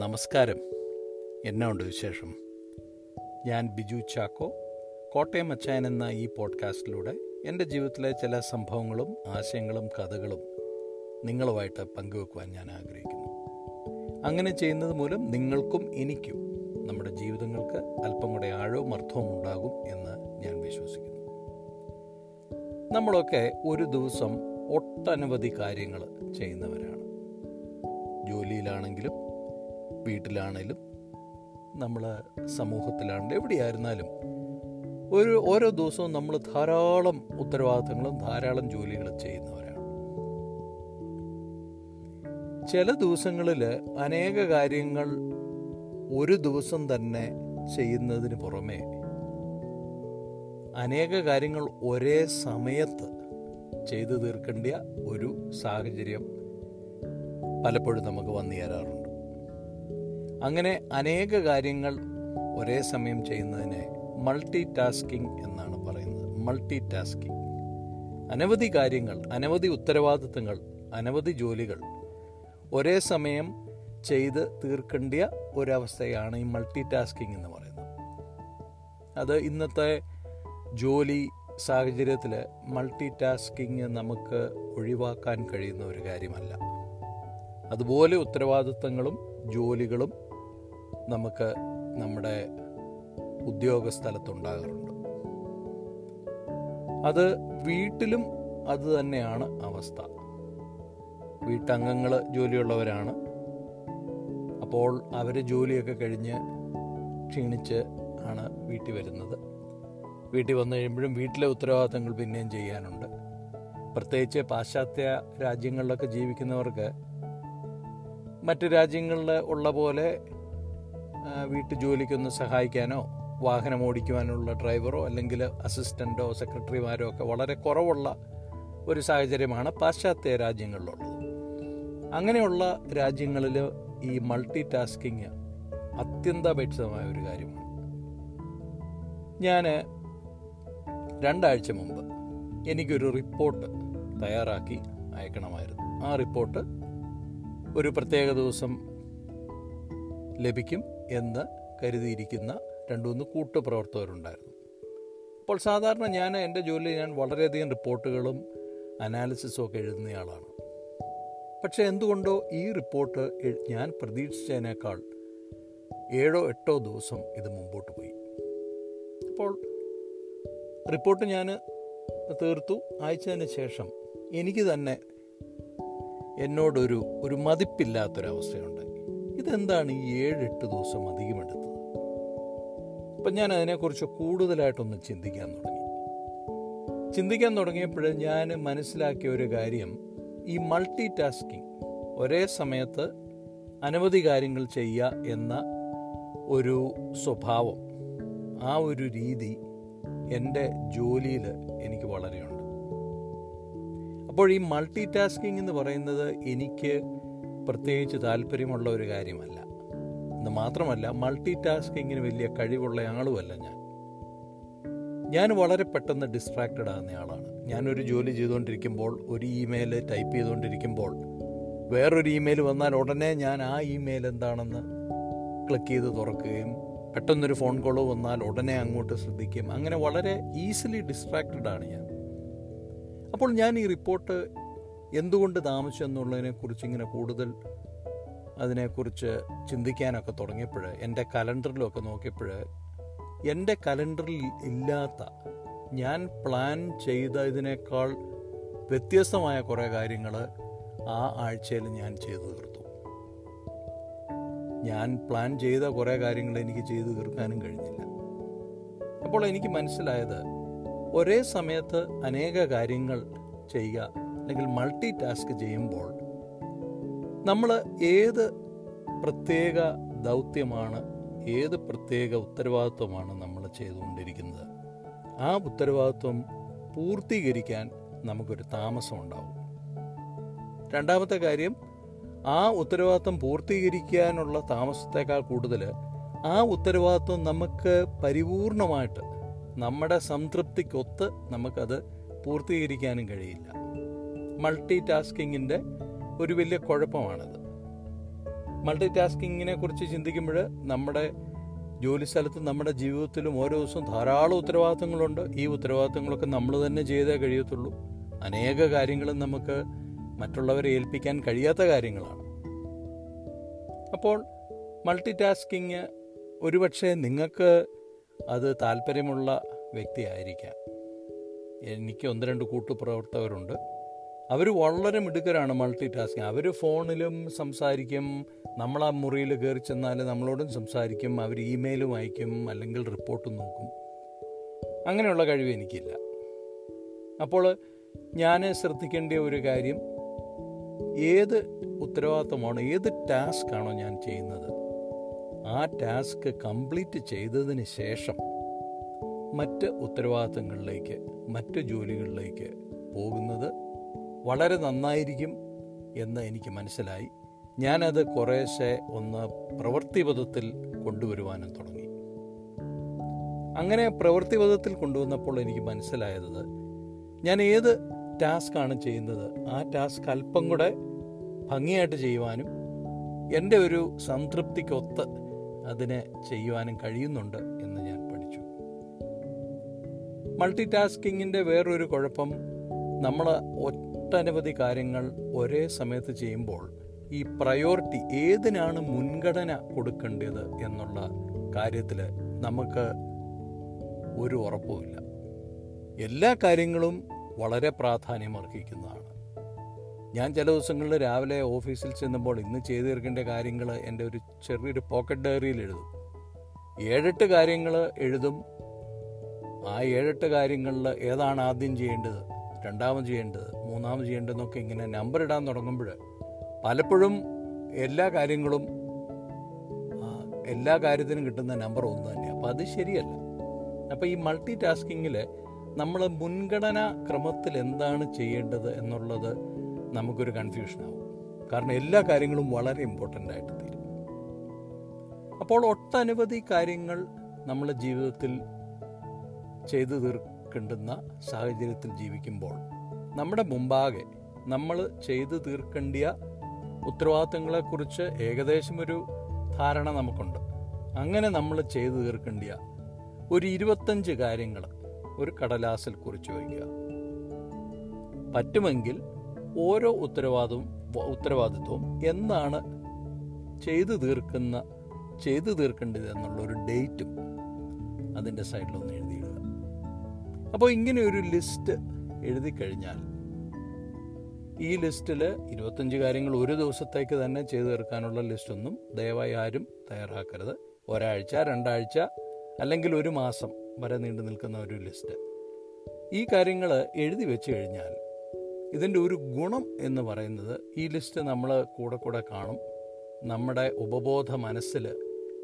നമസ്കാരം. എന്നാ ഉണ്ട് വിശേഷം? ഞാൻ ബിജു ചാക്കോ കോട്ടയം അച്ചായൻ എന്ന ഈ പോഡ്കാസ്റ്റിലൂടെ എന്റെ ജീവിതത്തിലെ ചില സംഭവങ്ങളും ആശയങ്ങളും കഥകളും നിങ്ങളുമായിട്ട് പങ്കുവെക്കുവാൻ ഞാൻ ആഗ്രഹിക്കുന്നു. അങ്ങനെ ചെയ്യുന്നത് മൂലം നിങ്ങൾക്കും എനിക്കും നമ്മുടെ ജീവിതങ്ങൾക്ക് അല്പം കൂടെ ആഴവും അർത്ഥവും ഉണ്ടാകും എന്ന് ഞാൻ വിശ്വസിക്കുന്നു. നമ്മളൊക്കെ ഒരു ദിവസം ഒട്ടനവധി കാര്യങ്ങൾ ചെയ്യുന്നവരാണ്. ജോലിയിലാണെങ്കിലും വീട്ടിലാണെങ്കിലും നമ്മൾ സമൂഹത്തിലാണെങ്കിലും എവിടെയായിരുന്നാലും ഒരു ഓരോ ദിവസവും നമ്മൾ ധാരാളം ഉത്തരവാദിത്തങ്ങളും ധാരാളം ജോലികളും ചെയ്യുന്നവരാണ്. ചില ദിവസങ്ങളിൽ അനേക കാര്യങ്ങൾ ഒരു ദിവസം തന്നെ ചെയ്യുന്നതിന് പുറമെ അനേക കാര്യങ്ങൾ ഒരേ സമയത്ത് ചെയ്തു തീർക്കേണ്ട ഒരു സാഹചര്യം പലപ്പോഴും നമുക്ക് വന്നു ചേരാറുണ്ട്. അങ്ങനെ അനേക കാര്യങ്ങൾ ഒരേ സമയം ചെയ്യുന്നതിനെ മൾട്ടി ടാസ്കിംഗ് എന്നാണ് പറയുന്നത്. മൾട്ടി ടാസ്കിംഗ് അനവധി കാര്യങ്ങൾ അനവധി ഉത്തരവാദിത്തങ്ങൾ അനവധി ജോലികൾ ഒരേ സമയം ചെയ്ത് തീർക്കേണ്ട ഒരവസ്ഥയാണ് ഈ മൾട്ടി ടാസ്കിംഗ് എന്ന് പറയുന്നത്. അത് ഇന്നത്തെ ജോലി സാഹചര്യത്തിൽ മൾട്ടി ടാസ്കിങ് നമുക്ക് ഒഴിവാക്കാൻ കഴിയുന്ന ഒരു കാര്യമല്ല. അതുപോലെ ഉത്തരവാദിത്തങ്ങളും ജോലികളും നമുക്ക് നമ്മുടെ ഉദ്യോഗ സ്ഥലത്തുണ്ടാകാറുണ്ട് അത് വീട്ടിലും അത് തന്നെയാണ് അവസ്ഥ. വീട്ടംഗങ്ങൾ ജോലിയുള്ളവരാണ്. അപ്പോൾ അവർ ജോലിയൊക്കെ കഴിഞ്ഞ് ക്ഷീണിച്ച് ആണ് വീട്ടിൽ വരുന്നത്. വീട്ടിൽ വന്നു കഴിയുമ്പോഴും വീട്ടിലെ ഉത്തരവാദിത്തങ്ങൾ പിന്നെയും ചെയ്യാനുണ്ട്. പ്രത്യേകിച്ച് പാശ്ചാത്യ രാജ്യങ്ങളിലൊക്കെ ജീവിക്കുന്നവർക്ക് മറ്റ് രാജ്യങ്ങളിൽ ഉള്ള പോലെ വീട്ടു ജോലിക്കൊന്ന് സഹായിക്കാനോ വാഹനം ഓടിക്കുവാനുള്ള ഡ്രൈവറോ അല്ലെങ്കിൽ അസിസ്റ്റന്റോ സെക്രട്ടറിമാരോ ഒക്കെ വളരെ കുറവുള്ള ഒരു സാഹചര്യമാണ് പാശ്ചാത്യ രാജ്യങ്ങളിലുള്ളത്. അങ്ങനെയുള്ള രാജ്യങ്ങളിൽ ഈ മൾട്ടി ടാസ്കിങ് അത്യന്താപേക്ഷിതമായ ഒരു കാര്യമാണ്. ഞാൻ രണ്ടാഴ്ച മുമ്പ് എനിക്കൊരു റിപ്പോർട്ട് തയ്യാറാക്കി അയക്കണമായിരുന്നു. ആ റിപ്പോർട്ട് ഒരു പ്രത്യേക ദിവസം ലഭിക്കും എന്ന് കരുതിയിരിക്കുന്ന രണ്ടു മൂന്ന് കൂട്ടുപ്രവർത്തകരുണ്ടായിരുന്നു. അപ്പോൾ സാധാരണ ഞാൻ എന്റെ ജോലി ഞാൻ വളരെയധികം റിപ്പോർട്ടുകളും അനാലിസിസും ഒക്കെ എഴുതുന്നയാളാണ് പക്ഷേ എന്തുകൊണ്ടോ ഈ റിപ്പോർട്ട് ഞാൻ പ്രതീക്ഷിച്ചതിനേക്കാൾ ഏഴോ എട്ടോ ദിവസം ഇത് മുമ്പോട്ട് പോയി. അപ്പോൾ റിപ്പോർട്ട് ഞാൻ തീർത്തു. അയച്ചതിന് ശേഷം എനിക്ക് തന്നെ എന്നോടൊരു ഒരു മതിപ്പില്ലാത്തൊരവസ്ഥയുണ്ടായി ഇതെന്താണ് ഈ ഏഴെട്ട് ദിവസം അധികം എടുത്തത്? അപ്പം ഞാൻ അതിനെക്കുറിച്ച് കൂടുതലായിട്ടൊന്ന് ചിന്തിക്കാൻ തുടങ്ങി. ചിന്തിക്കാൻ തുടങ്ങിയപ്പോൾ ഞാൻ മനസ്സിലാക്കിയ ഒരു കാര്യം ഈ മൾട്ടി ടാസ്കിങ് ഒരേ സമയത്ത് അനവധി കാര്യങ്ങൾ ചെയ്യുക എന്ന ഒരു സ്വഭാവം ആ ഒരു രീതി എന്റെ ജോലിയിൽ എനിക്ക് വളരെയുണ്ട്. അപ്പോൾ ഈ മൾട്ടി ടാസ്കിംഗ് എന്ന് പറയുന്നത് എനിക്ക് പ്രത്യേകിച്ച് താല്പര്യമുള്ള ഒരു കാര്യമല്ല. എന്ന് മാത്രമല്ല മൾട്ടി ടാസ്കിങ്ങിന് വലിയ കഴിവുള്ള ആളുമല്ല ഞാൻ. ഞാൻ വളരെ പെട്ടെന്ന് ഡിസ്ട്രാക്റ്റഡ് ആകുന്ന ആളാണ്. ഞാനൊരു ജോലി ചെയ്തുകൊണ്ടിരിക്കുമ്പോൾ ഒരു ഇമെയിൽ ടൈപ്പ് ചെയ്തുകൊണ്ടിരിക്കുമ്പോൾ വേറൊരു ഇമെയിൽ വന്നാൽ ഉടനെ ഞാൻ ആ ഇമെയിൽ എന്താണെന്ന് ക്ലിക്ക് ചെയ്ത് തുറക്കുകയും പെട്ടെന്നൊരു ഫോൺ കോൾ വന്നാൽ ഉടനെ അങ്ങോട്ട് ശ്രദ്ധിക്കും അങ്ങനെ വളരെ ഈസിലി ഡിസ്ട്രാക്റ്റഡ് ആണ് ഞാൻ. അപ്പോൾ ഞാൻ ഈ റിപ്പോർട്ട് എന്തുകൊണ്ട് താമസിച്ചു എന്നുള്ളതിനെക്കുറിച്ച് ഇങ്ങനെ കൂടുതൽ അതിനെക്കുറിച്ച് ചിന്തിക്കാനൊക്കെ തുടങ്ങിയപ്പോൾ എന്റെ കലണ്ടറിലൊക്കെ നോക്കിയപ്പോൾ എന്റെ കലണ്ടറിൽ ഇല്ലാത്ത ഞാൻ പ്ലാൻ ചെയ്ത ഇതിനേക്കാൾ വ്യത്യസ്തമായ കുറേ കാര്യങ്ങൾ ആ ആഴ്ചയിൽ ഞാൻ ചെയ്തു തീർത്തു. ഞാൻ പ്ലാൻ ചെയ്ത കുറേ കാര്യങ്ങൾ എനിക്ക് ചെയ്തു തീർക്കാനും കഴിഞ്ഞില്ല. അപ്പോൾ എനിക്ക് മനസ്സിലായത് ഒരേ സമയത്ത് അനേക കാര്യങ്ങൾ ചെയ്യുക അല്ലെങ്കിൽ മൾട്ടി ടാസ്ക് ചെയ്യുമ്പോൾ നമ്മൾ ഏത് പ്രത്യേക ദൗത്യമാണ് ഏത് പ്രത്യേക ഉത്തരവാദിത്വമാണ് നമ്മൾ ചെയ്തുകൊണ്ടിരിക്കുന്നത്? ആ ഉത്തരവാദിത്വം പൂർത്തീകരിക്കാൻ നമുക്കൊരു താമസം ഉണ്ടാവും. രണ്ടാമത്തെ കാര്യം ആ ഉത്തരവാദിത്വം പൂർത്തീകരിക്കാനുള്ള താമസത്തേക്കാൾ കൂടുതൽ ആ ഉത്തരവാദിത്വം നമുക്ക് പരിപൂർണമായിട്ട് നമ്മുടെ സംതൃപ്തിക്കൊത്ത് നമുക്കത് പൂർത്തീകരിക്കാനും കഴിയില്ല. മൾട്ടി ടാസ്കിങ്ങിന്റെ ഒരു വലിയ കുഴപ്പമാണത്. മൾട്ടി ടാസ്കിങ്ങിനെ കുറിച്ച് ചിന്തിക്കുമ്പോൾ നമ്മുടെ ജോലി സ്ഥലത്തും നമ്മുടെ ജീവിതത്തിലും ഓരോ ദിവസവും ധാരാളം ഉത്തരവാദിത്തങ്ങളുണ്ട്. ഈ ഉത്തരവാദിത്തങ്ങളൊക്കെ നമ്മൾ തന്നെ ചെയ്തേ കഴിയത്തുള്ളൂ. അനേക കാര്യങ്ങളും നമുക്ക് മറ്റുള്ളവരെ ഏൽപ്പിക്കാൻ കഴിയാത്ത കാര്യങ്ങളാണ്. അപ്പോൾ മൾട്ടി ടാസ്കിങ് ഒരുപക്ഷെ നിങ്ങൾക്ക് അത് താല്പര്യമുള്ള വ്യക്തിയായിരിക്കാം. എനിക്ക് ഒന്ന് രണ്ട് കൂട്ടുപ്രവർത്തകരുണ്ട്. അവർ വളരെ മിടുക്കരാണ് മൾട്ടി ടാസ്കിങ് അവർ ഫോണിലും സംസാരിക്കും. നമ്മൾ ആ മുറിയിൽ കയറി ചെന്നാൽ നമ്മളോടും സംസാരിക്കും. അവർ ഇമെയിലും അയക്കും അല്ലെങ്കിൽ റിപ്പോർട്ടും നോക്കും. അങ്ങനെയുള്ള കഴിവ് എനിക്കില്ല. അപ്പോൾ ഞാൻ ശ്രദ്ധിക്കേണ്ട ഒരു കാര്യം ഏത് ഉത്തരവാദിത്തമാണോ ഏത് ടാസ്ക്കാണോ ഞാൻ ചെയ്യുന്നത് ആ ടാസ്ക് കംപ്ലീറ്റ് ചെയ്തതിന് ശേഷം മറ്റ് ഉത്തരവാദിത്തങ്ങളിലേക്ക് മറ്റ് ജോലികളിലേക്ക് പോകുന്നത് വളരെ നന്നായിരിക്കും എന്ന് എനിക്ക് മനസ്സിലായി. ഞാനത് കുറേശ്ശെ ഒന്ന് പ്രവൃത്തിപഥത്തിൽ കൊണ്ടുവരുവാനും തുടങ്ങി. അങ്ങനെ പ്രവൃത്തിപഥത്തിൽ കൊണ്ടുവന്നപ്പോൾ എനിക്ക് മനസ്സിലായത് ഞാൻ ഏത് ടാസ്ക്കാണ് ചെയ്യുന്നത്? ആ ടാസ്ക് അല്പം കൂടെ ഭംഗിയായിട്ട് ചെയ്യുവാനും എന്റെ ഒരു സംതൃപ്തിക്കൊത്ത് അതിനെ ചെയ്യുവാനും കഴിയുന്നുണ്ട് എന്ന് ഞാൻ പഠിച്ചു. മൾട്ടി ടാസ്കിങ്ങിന്റെ വേറൊരു കുഴപ്പം നമ്മൾ ഒട്ടനവധി കാര്യങ്ങൾ ഒരേ സമയത്ത് ചെയ്യുമ്പോൾ ഈ പ്രയോറിറ്റി ഏതിനാണ് മുൻഗണന കൊടുക്കേണ്ടത് എന്നുള്ള കാര്യത്തിൽ നമുക്ക് ഒരു ഉറപ്പുമില്ല എല്ലാ കാര്യങ്ങളും വളരെ പ്രാധാന്യമർഹിക്കുന്നതാണ് ഞാൻ ചില ദിവസങ്ങളിൽ രാവിലെ ഓഫീസിൽ ചെന്നുമ്പോൾ ഇന്ന് ചെയ്തു തീർക്കേണ്ട കാര്യങ്ങൾ എന്റെ ഒരു ചെറിയൊരു പോക്കറ്റ് ഡയറിയിൽ എഴുതും. ഏഴെട്ട് കാര്യങ്ങൾ എഴുതും. ആ ഏഴെട്ട് കാര്യങ്ങളിൽ ഏതാണ് ആദ്യം ചെയ്യേണ്ടത്? രണ്ടാമത് ചെയ്യേണ്ടത് മൂന്നാമത് ചെയ്യേണ്ടതെന്നൊക്കെ ഇങ്ങനെ നമ്പർ ഇടാൻ തുടങ്ങുമ്പോൾ പലപ്പോഴും എല്ലാ കാര്യങ്ങളും എല്ലാ കാര്യത്തിനും കിട്ടുന്ന നമ്പർ ഒന്ന് തന്നെ അപ്പോൾ അത് ശരിയല്ല. അപ്പോൾ ഈ മൾട്ടി ടാസ്കിങ്ങിൽ നമ്മൾ മുൻഗണന ക്രമത്തിൽ എന്താണ് ചെയ്യേണ്ടത് എന്നുള്ളത് നമുക്കൊരു കൺഫ്യൂഷനാവും കാരണം എല്ലാ കാര്യങ്ങളും വളരെ ഇമ്പോർട്ടന്റ് ആയിട്ട് തീരും. അപ്പോൾ ഒട്ടനവധി കാര്യങ്ങൾ നമ്മളെ ജീവിതത്തിൽ ചെയ്തു തീർക്കേണ്ടുന്ന സാഹചര്യത്തിൽ ജീവിക്കുമ്പോൾ നമ്മുടെ മുമ്പാകെ നമ്മൾ ചെയ്തു തീർക്കേണ്ടിയ ഉത്തരവാദിത്തങ്ങളെക്കുറിച്ച് ഏകദേശം ഒരു ധാരണ നമുക്കുണ്ട്. അങ്ങനെ നമ്മൾ ചെയ്തു തീർക്കേണ്ടിയ ഒരു ഇരുപത്തഞ്ച് കാര്യങ്ങൾ ഒരു കടലാസിൽ കുറിച്ച് വയ്ക്കുക. പറ്റുമെങ്കിൽ ഓരോ ഉത്തരവാദവും ഉത്തരവാദിത്വവും എന്നാണ് ചെയ്തു തീർക്കുന്ന ചെയ്തു തീർക്കേണ്ടത് എന്നുള്ളൊരു ഡേറ്റും അതിന്റെ സൈഡിലൊന്ന് എഴുതിയിടുക. അപ്പോൾ ഇങ്ങനെ ഒരു ലിസ്റ്റ് എഴുതി കഴിഞ്ഞാൽ ഈ ലിസ്റ്റിൽ ഇരുപത്തഞ്ച് കാര്യങ്ങൾ ഒരു ദിവസത്തേക്ക് തന്നെ ചെയ്തു തീർക്കാനുള്ള ലിസ്റ്റൊന്നും ദയവായി ആരും തയ്യാറാക്കരുത്. ഒരാഴ്ച രണ്ടാഴ്ച അല്ലെങ്കിൽ ഒരു മാസം വരെ നീണ്ടു നിൽക്കുന്ന ഒരു ലിസ്റ്റ് ഈ കാര്യങ്ങൾ എഴുതി വെച്ച് കഴിഞ്ഞാൽ ഇതിന്റെ ഒരു ഗുണം എന്ന് പറയുന്നത് ഈ ലിസ്റ്റ് നമ്മൾ കൂടെ കൂടെ കാണും. നമ്മുടെ ഉപബോധ മനസ്സിൽ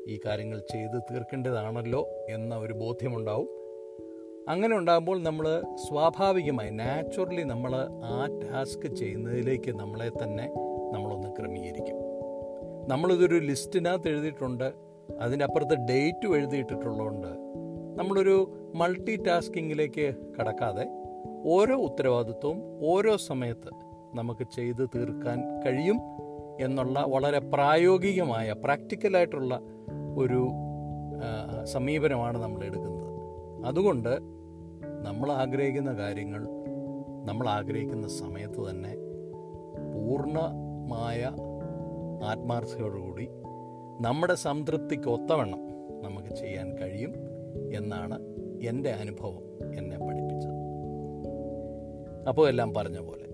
ഈ കാര്യങ്ങൾ ചെയ്ത് തീർക്കേണ്ടതാണല്ലോ എന്ന ഒരു ബോധ്യമുണ്ടാവും. അങ്ങനെ ഉണ്ടാകുമ്പോൾ നമ്മൾ സ്വാഭാവികമായി നാച്ചുറലി നമ്മൾ ആ ടാസ്ക് ചെയ്യുന്നതിലേക്ക് നമ്മളെ തന്നെ നമ്മളൊന്ന് ക്രമീകരിക്കും. നമ്മളിതൊരു ലിസ്റ്റിനകത്ത് എഴുതിയിട്ടുണ്ട് അതിന്റെ അപ്പുറത്ത് ഡേറ്റും എഴുതിയിട്ടിട്ടുള്ളതുകൊണ്ട് നമ്മളൊരു മൾട്ടി ടാസ്കിങ്ങിലേക്ക് കടക്കാതെ ഓരോ ഉത്തരവാദിത്വവും ഓരോ സമയത്ത് നമുക്ക് ചെയ്ത് തീർക്കാൻ കഴിയും എന്നുള്ള വളരെ പ്രായോഗികമായ പ്രാക്ടിക്കലായിട്ടുള്ള ഒരു സമീപനമാണ് നമ്മൾ എടുക്കുന്നത്. അതുകൊണ്ട് നമ്മൾ ആഗ്രഹിക്കുന്ന കാര്യങ്ങൾ നമ്മൾ ആഗ്രഹിക്കുന്ന സമയത്ത് തന്നെ പൂർണമായ ആത്മാർത്ഥതയോടുകൂടി നമ്മുടെ സംതൃപ്തിക്ക് ഒത്തവണ്ണം നമുക്ക് ചെയ്യാൻ കഴിയും എന്നാണ് എന്റെ അനുഭവം എന്നെ പഠിപ്പിച്ചത്. അപ്പോൾ എല്ലാം പറഞ്ഞ പോലെ